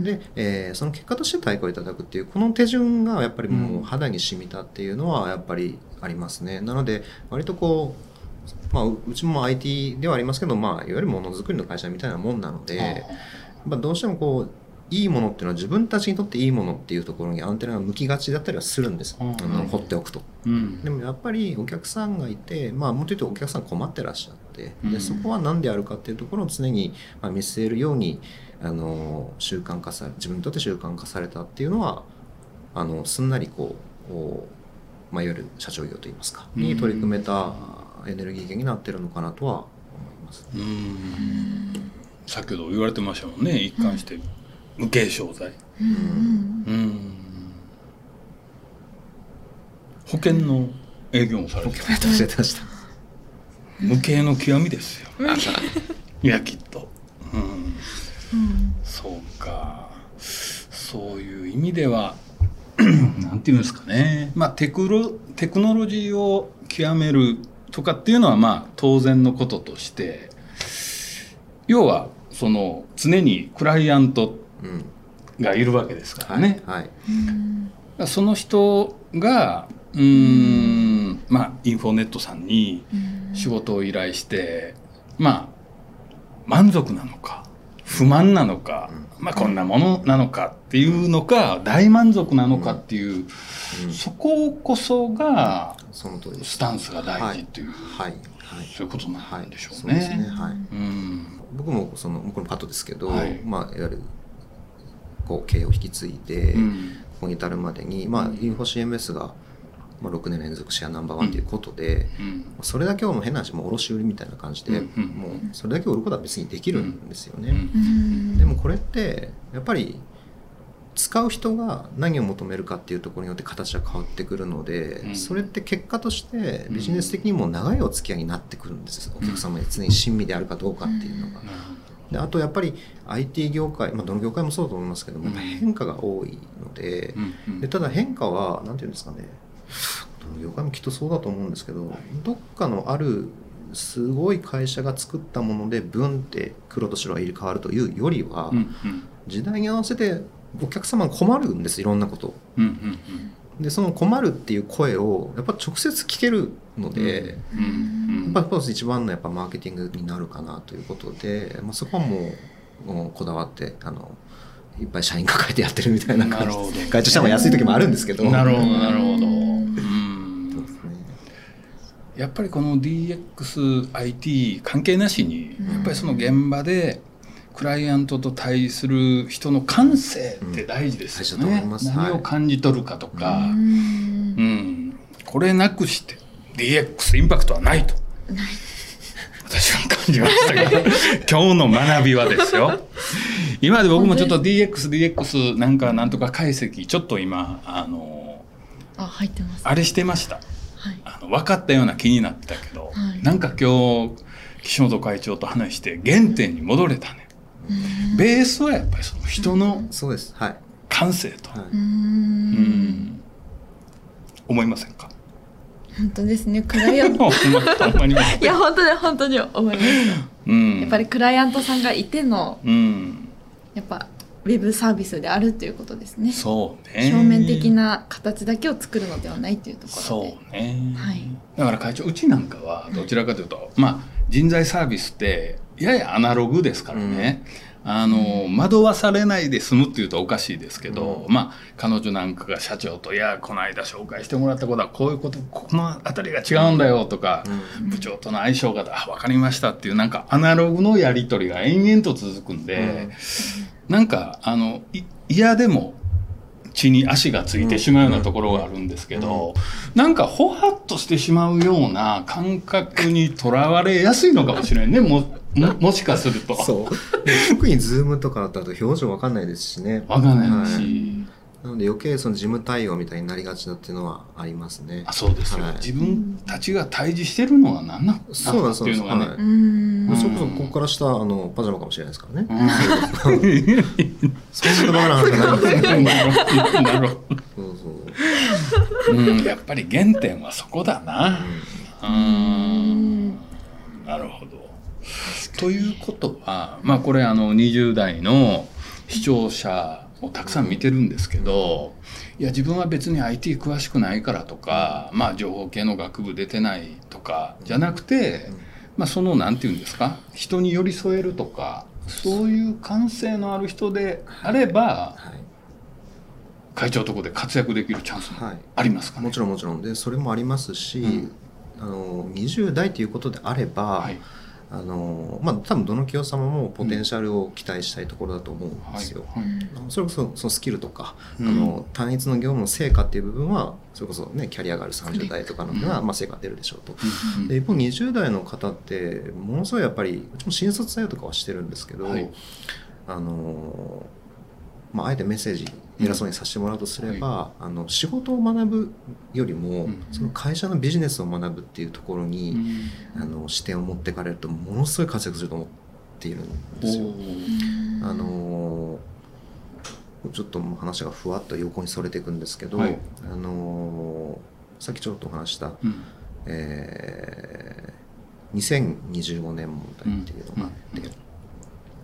ん。で、えーその結果として対価をいただくっていうこの手順がやっぱりもうん。う肌に染みたっていうのはやっぱりありますね。なので割とこう、まあ、ううちも IT ではありますけど、まあ、いわゆるものづくりの会社みたいなもんなので、やっぱどうしてもこういいものっていうのは自分たちにとっていいものっていうところにアンテナが向きがちだったりはするんです、うん。あの放っておくと。うん。でもやっぱりお客さんがいて、まあ、もっと言うとお客さん困ってらっしゃって、うん。でそこは何であるかっていうところを常にまあ見据えるようにあの習慣化さ自分にとって習慣化されたっていうのはあのすんなりこうこう、まあ、いわゆる社長業といいますかに取り組めたエネルギー源になってるのかなとは思います。うん。先ほど言われてましたもんね。一貫して無形商材。うん。うん。保険の営業もされてました。無形の極みですよ。いやきっと。うん。うん。そうか。そういう意味では *clears throat* なんていうんですかね。まあテクロテクノロジーを極めるとかっていうのはまあ当然のこととして要はその常にクライアントうんがいるわけですからはいね、はい。その人がうーんまあインフォネットさんに仕事を依頼してまあ満足なのか不満なのか、まあこんなものなのかっていうのか大満足なのかっていう、うん。そここそがその通りスタンスが大事っていう、はい。はい。そういうことなはいんでしょうそうですね。ね。はい。うん。僕もそのこれパットですけど、はい。まあいわゆるこう経営を引き継いで、うん。ここに至るまでに、まあ、インフォ CMS が、まあ、6年連続シェアナンバーワンということで、うん。それだけはもう変な話もう卸売りみたいな感じで、うん。うん。もうそれだけ売ることは別にできるんですよね。うん。でもこれってやっぱり使う人が何を求めるかっていうところによって形は変わってくるので、うん。それって結果としてビジネス的にも長いお付き合いになってくるんですお客様に常に親身であるかどうかっていうのが。なるほであとやっぱり IT 業界、まあ、どの業界もそうだと思いますけども、変化が多いので,、でただ変化は何ていうんですかねどの業界もきっとそうだと思うんですけどどっかのあるすごい会社が作ったものでブンって黒と白が入れ替わるというよりは、うん。うん。時代に合わせてお客様が困るんですいろんなこと。うんうんでその困るっていう声をやっぱ直接聞けるので、うんうんやっぱり一番のやっぱマーケティングになるかなということで、まあ、そこはもうもうこだわってあのいっぱい社員抱えてやってるみたいな感じなるほど外注した方が安い時もあるんですけど。なるほどなるほど。うん。やっぱりこの DXIT 関係なしにやっぱりその現場でクライアントと対する人の感性って大事ですよね。います。何を感じ取るかとか、うんうん、これなくして DX インパクトはないと。私は感じましたけど *laughs* 今日の学びはですよ。今まで僕もちょっと DXDX なんかなんとか解析ちょっと今あのあ入ってます。あれしてました。はい。あの分かったような気になってたけど、はい。なんか今日岸本会長と話して原点に戻れたね、ベースはやっぱりその人のそうです。はい、感性と、はい、うん。ん思いませんか？本当ですね。クライアントいや本当に本当に思いますうん。やっぱりクライアントさんがいてのうん。やっぱウェブサービスであるということですね。そうね。表面的な形だけを作るのではないというところで。そうね、はい。だから会長うちなんかはどちらかというと、まあ人材サービスってややアナログですからね、あの惑わされないで済むっていうとおかしいですけど、まあ彼女なんかが社長と「いやこの間紹介してもらったことはこういうことこの辺りが違うんだよ」とか、部長との相性が「あ分かりました」っていうなんかアナログのやり取りが延々と続くんで、なんかあのい嫌でも地に足がついてしまうようなところがあるんですけど、なんかほわっとしてしまうような感覚にとらわれやすいのかもしれないね。もも *laughs* もしかすると。そう。で *laughs* 特にズームとかだと表情わかんないですしね。わかんないし、はい。なので余計その事務対応みたいになりがちだっていうのはありますね。あそうですよ、はい。自分たちが対峙してるのは何なのそうなんですっていうのがね、そううーんそれこそここから下あのパジャマかもしれないですからね、うん。そんなバカな話じゃないんですよなるほど、そうそう *laughs* うん、やっぱり原点はそこだな。うん。なるほどということはまあこれあの20代の視聴者をたくさん見てるんですけどいや自分は別に IT 詳しくないからとか、まあ、情報系の学部出てないとかじゃなくて、まあ、そのなんて言うんですか人に寄り添えるとかそういう感性のある人であればはい。会長とこで活躍できるチャンスもはい。ありますかね。もちろんもちろん。でそれもありますし、うん。あの20代ということであれば、はいあのまあ多分どの企業様もポテンシャルを期待したいところだと思うんはいですよ。はい。あのそれこそそのスキルとか、うん。あの単一の業務の成果っていう部分はそれこそねキャリアがある30代とかのには、まあ、成果が出るでしょうと。うん。で一方20代の方ってものすごいやっぱりうちも新卒採用とかはしてるんですけど、はい。あのまあ、あえてメッセージ偉そうにさせてもらうとすれば、あの仕事を学ぶよりも、うん。その会社のビジネスを学ぶっていうところに、うん。あの視点を持っていかれるとものすごい活躍すると思っているんですよ。あのちょっと話がふわっと横にそれていくんですけど、はい。あのさっきちょっとお話した、うん。えー2025年問題っていうのがあって、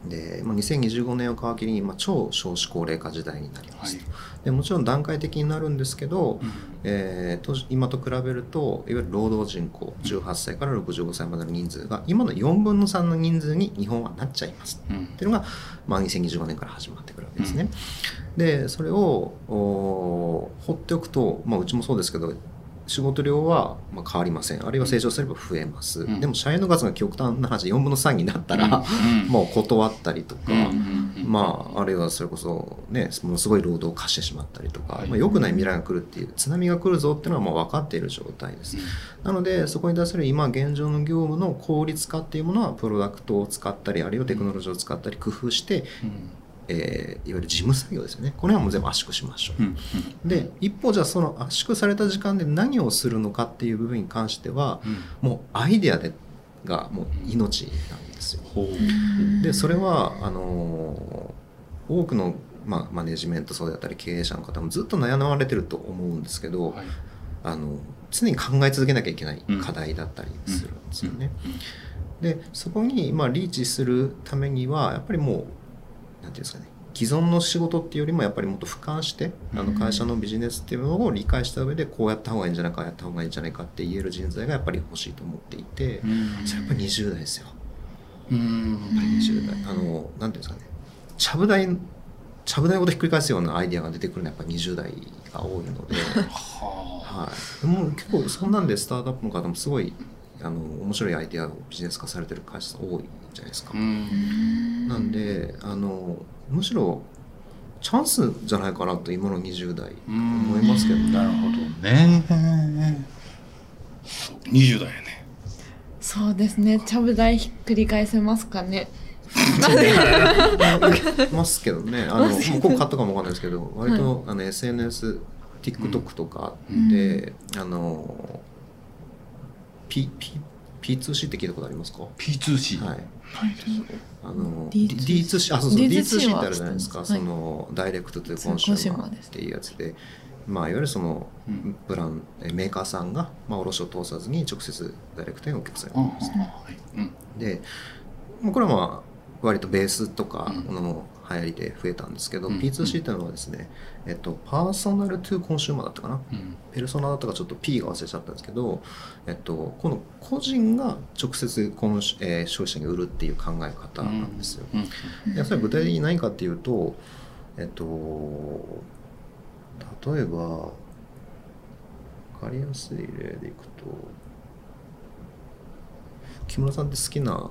で、まあ、2025年を皮切りに、まあ、超少子高齢化時代になりますと、はでもちろん段階的になるんですけど、うん。えーと今と比べるといわゆる労働人口18歳から65歳までの人数が今の4分の3の人数に日本はなっちゃいます。うん。っていうのが、まあ、2025年から始まってくるわけですね。でそれをお放っておくと、まあ、うちもそうですけど仕事量はまあ変わりません。あるいは成長すれば増えます、うん。でも社員の数が極端な話4分の3になったら、うん。もう断ったりとか、まあ、あるいはそれこそねものすごい労働を課してしまったりとか、はい。まあ、良くない未来が来るっていう津波が来るぞっていうのはもう分かっている状態です。なのでそこに出せる今現状の業務の効率化っていうものはプロダクトを使ったりあるいはテクノロジーを使ったり工夫して、うんえーいわゆる事務作業ですよねこの辺はもう全部圧縮しましょう。うんで一方じゃあその圧縮された時間で何をするのかっていう部分に関してはうんもうアイデアでがもう命なんですよ。でそれはあのー多くの、まあ、マネジメント層であったり経営者の方もずっと悩まれてると思うんですけど、はいあの常に考え続けなきゃいけない課題だったりするんですよね。でそこに、まあ、リーチするためにはやっぱりもうなんていうんですかね。既存の仕事っていうよりもやっぱりもっと俯瞰してあの会社のビジネスっていうものを理解した上でこうやった方がいいんじゃないかやった方がいいんじゃないかって言える人材がやっぱり欲しいと思っていて、うん。それやっぱり20代ですよ。うん。やっぱり20代あのなんていうんですかね。ちゃぶ台ちゃぶ台ごとひっくり返すようなアイデアが出てくるのはやっぱり20代が多いので、ははい、でも結構そんなんでスタートアップの方もすごいあの面白いアイデアをビジネス化されてる会社さん多いじゃないですか。なんであのむしろチャンスじゃないかなと今の20代思いますけどね。なるほどね。20代やね。そうですね。ちゃぶ台ひっくり返せますかね。ますけどね。あの向こう買ったかもわかんないですけど割と、あの SNS TikTok とかで、あの P P P2C って聞いたことありますか？P2C はい。あの D2C D2C あそうそう D2C D2C ってあるじゃないですか、はい。そのダイレクトというコンシューマーっていうやつで。まあいわゆるそのうん。ブランえメーカーさんが、まあ、卸を通さずに直接ダイレクトにお客さんに。うん送るんですはい。うん。でまあこれはまあ割とベースとかうん。の流行りで増えたんですけど、うん。P2C っていうのはですね、えっと、パーソナルトゥコンシューマーだったかな？うん。ペルソナだったかちょっと P が忘れちゃったんですけど、えっと、この個人が直接この、えー消費者に売るっていう考え方なんですよ。うん。でそれは具体的に何かっていうと、えっと、例えば分かりやすい例でいくと木村さんって好きな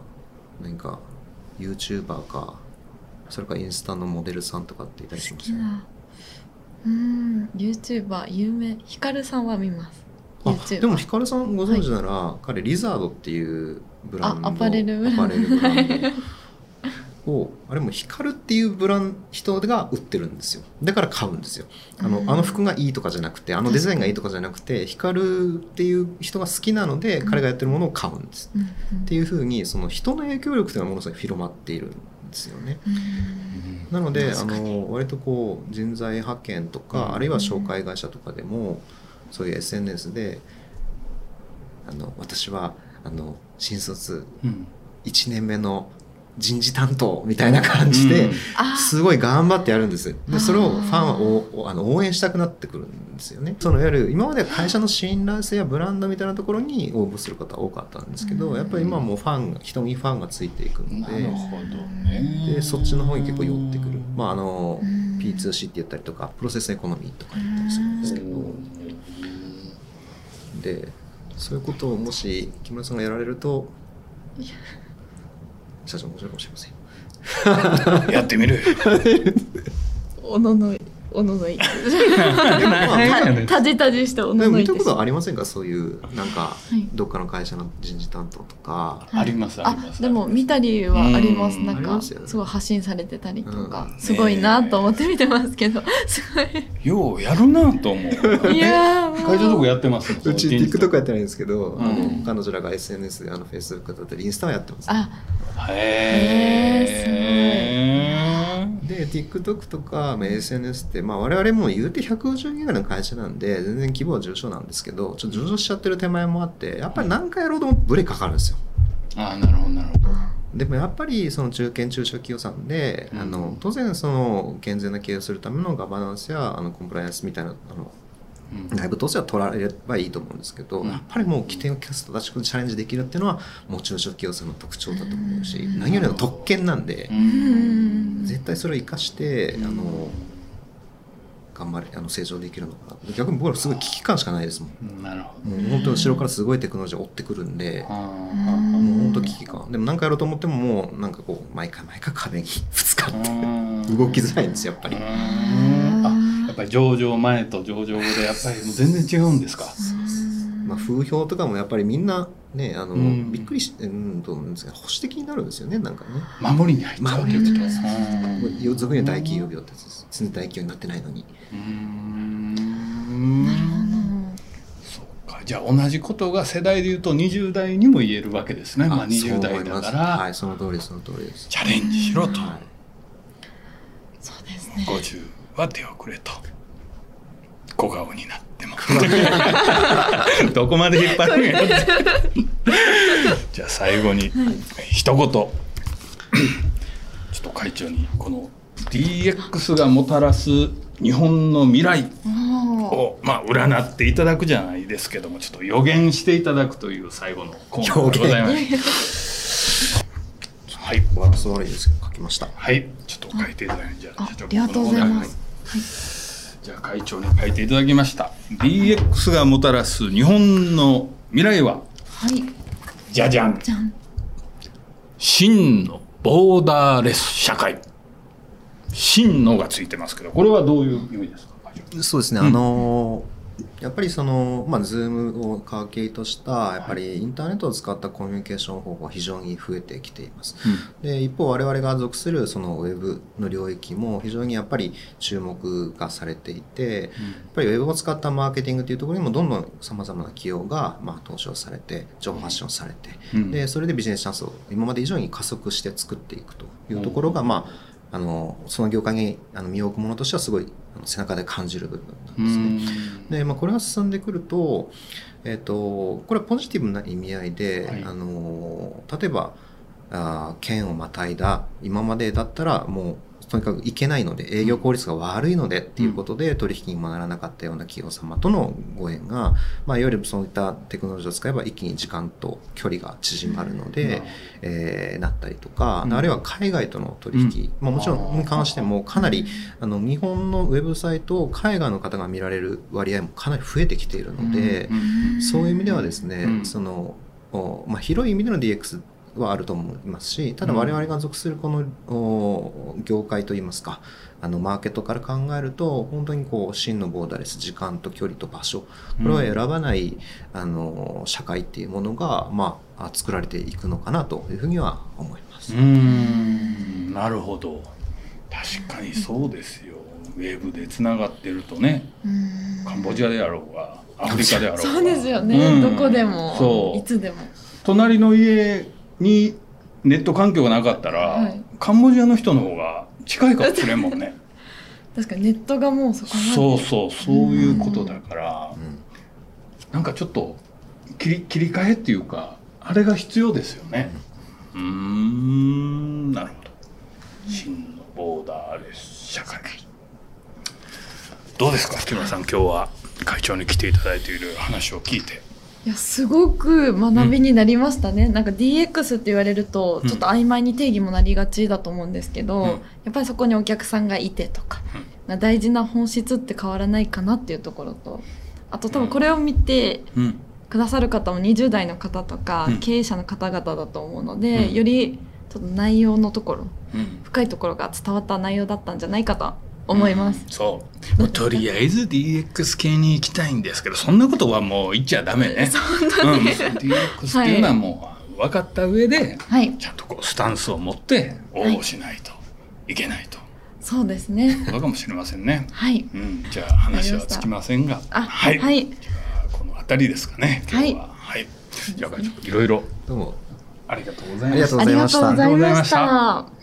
何か YouTuber かそれからインスタのモデルさんとかっていたりします？好きなうーん。YouTuber 有名ヒカルさんは見ます。あでもヒカルさんご存知なら、彼リザードっていうブランド。あアパレル。ブランド。*laughs* をあれもヒカルっていうブラン人が売ってるんですよ。だから買うんですよ。あの,、うん。あの服がいいとかじゃなくてあのデザインがいいとかじゃなくてヒカルっていう人が好きなので彼がやってるものを買うんです、うん。うん。っていうふうにその人の影響力というのはものすごい広まっているんですよね。うん。なのであの割とこう人材派遣とか、うん。あるいは紹介会社とかでもそういう SNS であの私はあの新卒うん。1年目の人事担当みたいな感じで、すごい頑張ってやるんです。でそれをファンはおおあの応援したくなってくるんですよね。そのいわゆる今までは会社の信頼性やブランドみたいなところに応募する方多かったんですけど、うん。やっぱり今はもうファンが人にファンがついていくのでなるほどね。でそっちの方に結構寄ってくる、まああのうん P2C って言ったりとかプロセスエコノミーとか言ったりするんですけど。でそういうことをもし木村さんがやられると社長面白いかもしれません *laughs* やってみる。おののいおののいでもまあたじたじしておでののい見たことありませんか？そういうなんかい。どっかの会社の人事担当とか、ありますああります。でも見たりはあります。うん。なんかすごい発信されてたりとかうん。すごいなと思って見てますけど。すごい。ようやるなと思う。いやー会社どこやってますうち TikTok やってないんですけど、彼女らが SNS であの Facebook だったりインスタはやってます、あ。へえで TikTok とか、まあ、SNS って、まあ、我々も言うて150人ぐらいの会社なんで全然規模は重症なんですけどちょっと上場しちゃってる手前もあってやっぱり何回やろうともブレかかるんですよ。ああなるほどなるほど。でもやっぱりその中堅中小企業さんで、うん。あの当然その健全な経営をするためのガバナンスやあのコンプライアンスみたいなあのうん。内部統制は取られればいいと思うんですけど、うん。やっぱりもう規定をキャスト正しくチャレンジできるっていうのはもう中小企業さんの特徴だと思うし、うん。何よりの特権なんで絶対それを生かして、うんあの頑張れあの成長できるのかな。逆に僕らすごい危機感しかないですもん。なるほど。もう本当に後ろからすごいテクノロジーを追ってくるんで、あもう本当危機感。でも何かやろうと思ってももうなんかこう毎回毎回壁にぶつかってー動きづらいんですよやっぱりっぱり上場前と上場後でやっぱりもう全然違うんですか？まあ、風評とかもやっぱりみんなねあの、うん。びっくりしてうんと思うんですが保守的になるんですよねなんかね。守りに入っちゃうっていうこと守りにうんもう俗には大企業病ってやつです常に大企業になってないのに。うーん。なるそうか。じゃあ同じことが世代でいうと20代にも言えるわけですね、まあ、あ20代だから、はいその通りですその通りです。チャレンジしろと、はそうですね。50は手遅れと。小顔になっても。*laughs* どこまで引っ張るんやじゃあ最後に一言。ちょっと会長にこの DX がもたらす日本の未来。を、まあ、占っていただくじゃないですけどもちょっと予言していただくという最後のコーナーでございます。はい、い。バランス悪いですけど書きました。はい、ちょっと書いていただいてじゃあありがとうございますじゃあ会長に書いていただきました。DX がもたらす日本の未来は？はい。じゃじゃん。じゃん。真のボーダーレス社会。真のがついてますけどこれはどういう意味ですか？会長そうですね、うんあのやっぱりその、まあ、ズームを皮切りとした、やっぱりインターネットを使ったコミュニケーション方法が非常に増えてきています。で一方我々が属するそのウェブの領域も非常にやっぱり注目がされていて、やっぱりウェブを使ったマーケティングというところにもどんどんさまざまな企業がまあ投資をされて情報発信をされて、うん。でそれでビジネスチャンスを今まで以上に加速して作っていくというところが、まああのその業界にあの身を置くものとしてはすごい背中で感じる部分なんですね。で、まあ、これが進んでくると,、えっとこれはポジティブな意味合いで、はいあの例えばあー県をまたいだ今までだったらもうとにかく行けないので営業効率が悪いのでっていうことで取引にもならなかったような企業様とのご縁が、まあ、いわゆるそういったテクノロジーを使えば一気に時間と距離が縮まるので、えーなったりとか、うん。あるいは海外との取引、まあ、もちろんに関してもかなりあの日本のウェブサイトを海外の方が見られる割合もかなり増えてきているので、そういう意味ではですね、うん。そのおまあ、広い意味での DX はあると思いますしただうん我々が属するこのお業界といいますかあのマーケットから考えると本当にこう真のボーダーレス時間と距離と場所。これを選ばない、あの社会っていうものが、まあ、作られていくのかなというふうには思います。うーん。なるほど。確かにそうですよ。ウェブでつながってるとね。うん。カンボジアであろうがアフリカであろうが。そうですよね、うん。どこでもそう。いつでも。隣の家にネット環境がなかったら、はい。カンボジアの人の方が近いかもしれんもんね。*laughs* 確かにネットがもうそこまで。そうそうそういうことだから、うん。なんかちょっと切り切り替えっていうかあれが必要ですよね。うーんなるほど。真のボーダーレス社会。どうですか木村さん今日は会長に来ていただいている話を聞いていやすごく学びになりましたね、なんか DX って言われるとうん。ちょっと曖昧に定義もなりがちだと思うんですけど、うん。やっぱりそこにお客さんがいてとか、大事な本質って変わらないかなっていうところとあと多分これを見てうん。くださる方も20代の方とか、うん。経営者の方々だと思うので、うん。よりちょっと内容のところうん。深いところが伝わった内容だったんじゃないかと思います。そう。もうとりあえず DX 系に行きたいんですけどそんなことはもう言っちゃダメね、*laughs* うん、DX っていうのはもう分かった上で、はい、ちゃんとこうスタンスを持って応募しないといけないと、そうですね。ことかもしれませんね。はい。うん、じゃあ話はつきませんが、あ、はい、はい。じゃあこの辺りですかね。今日は、はい、じゃあ会長いろいろ。どうも。ありがとうございますありがとうございました。ありがとうございました。た。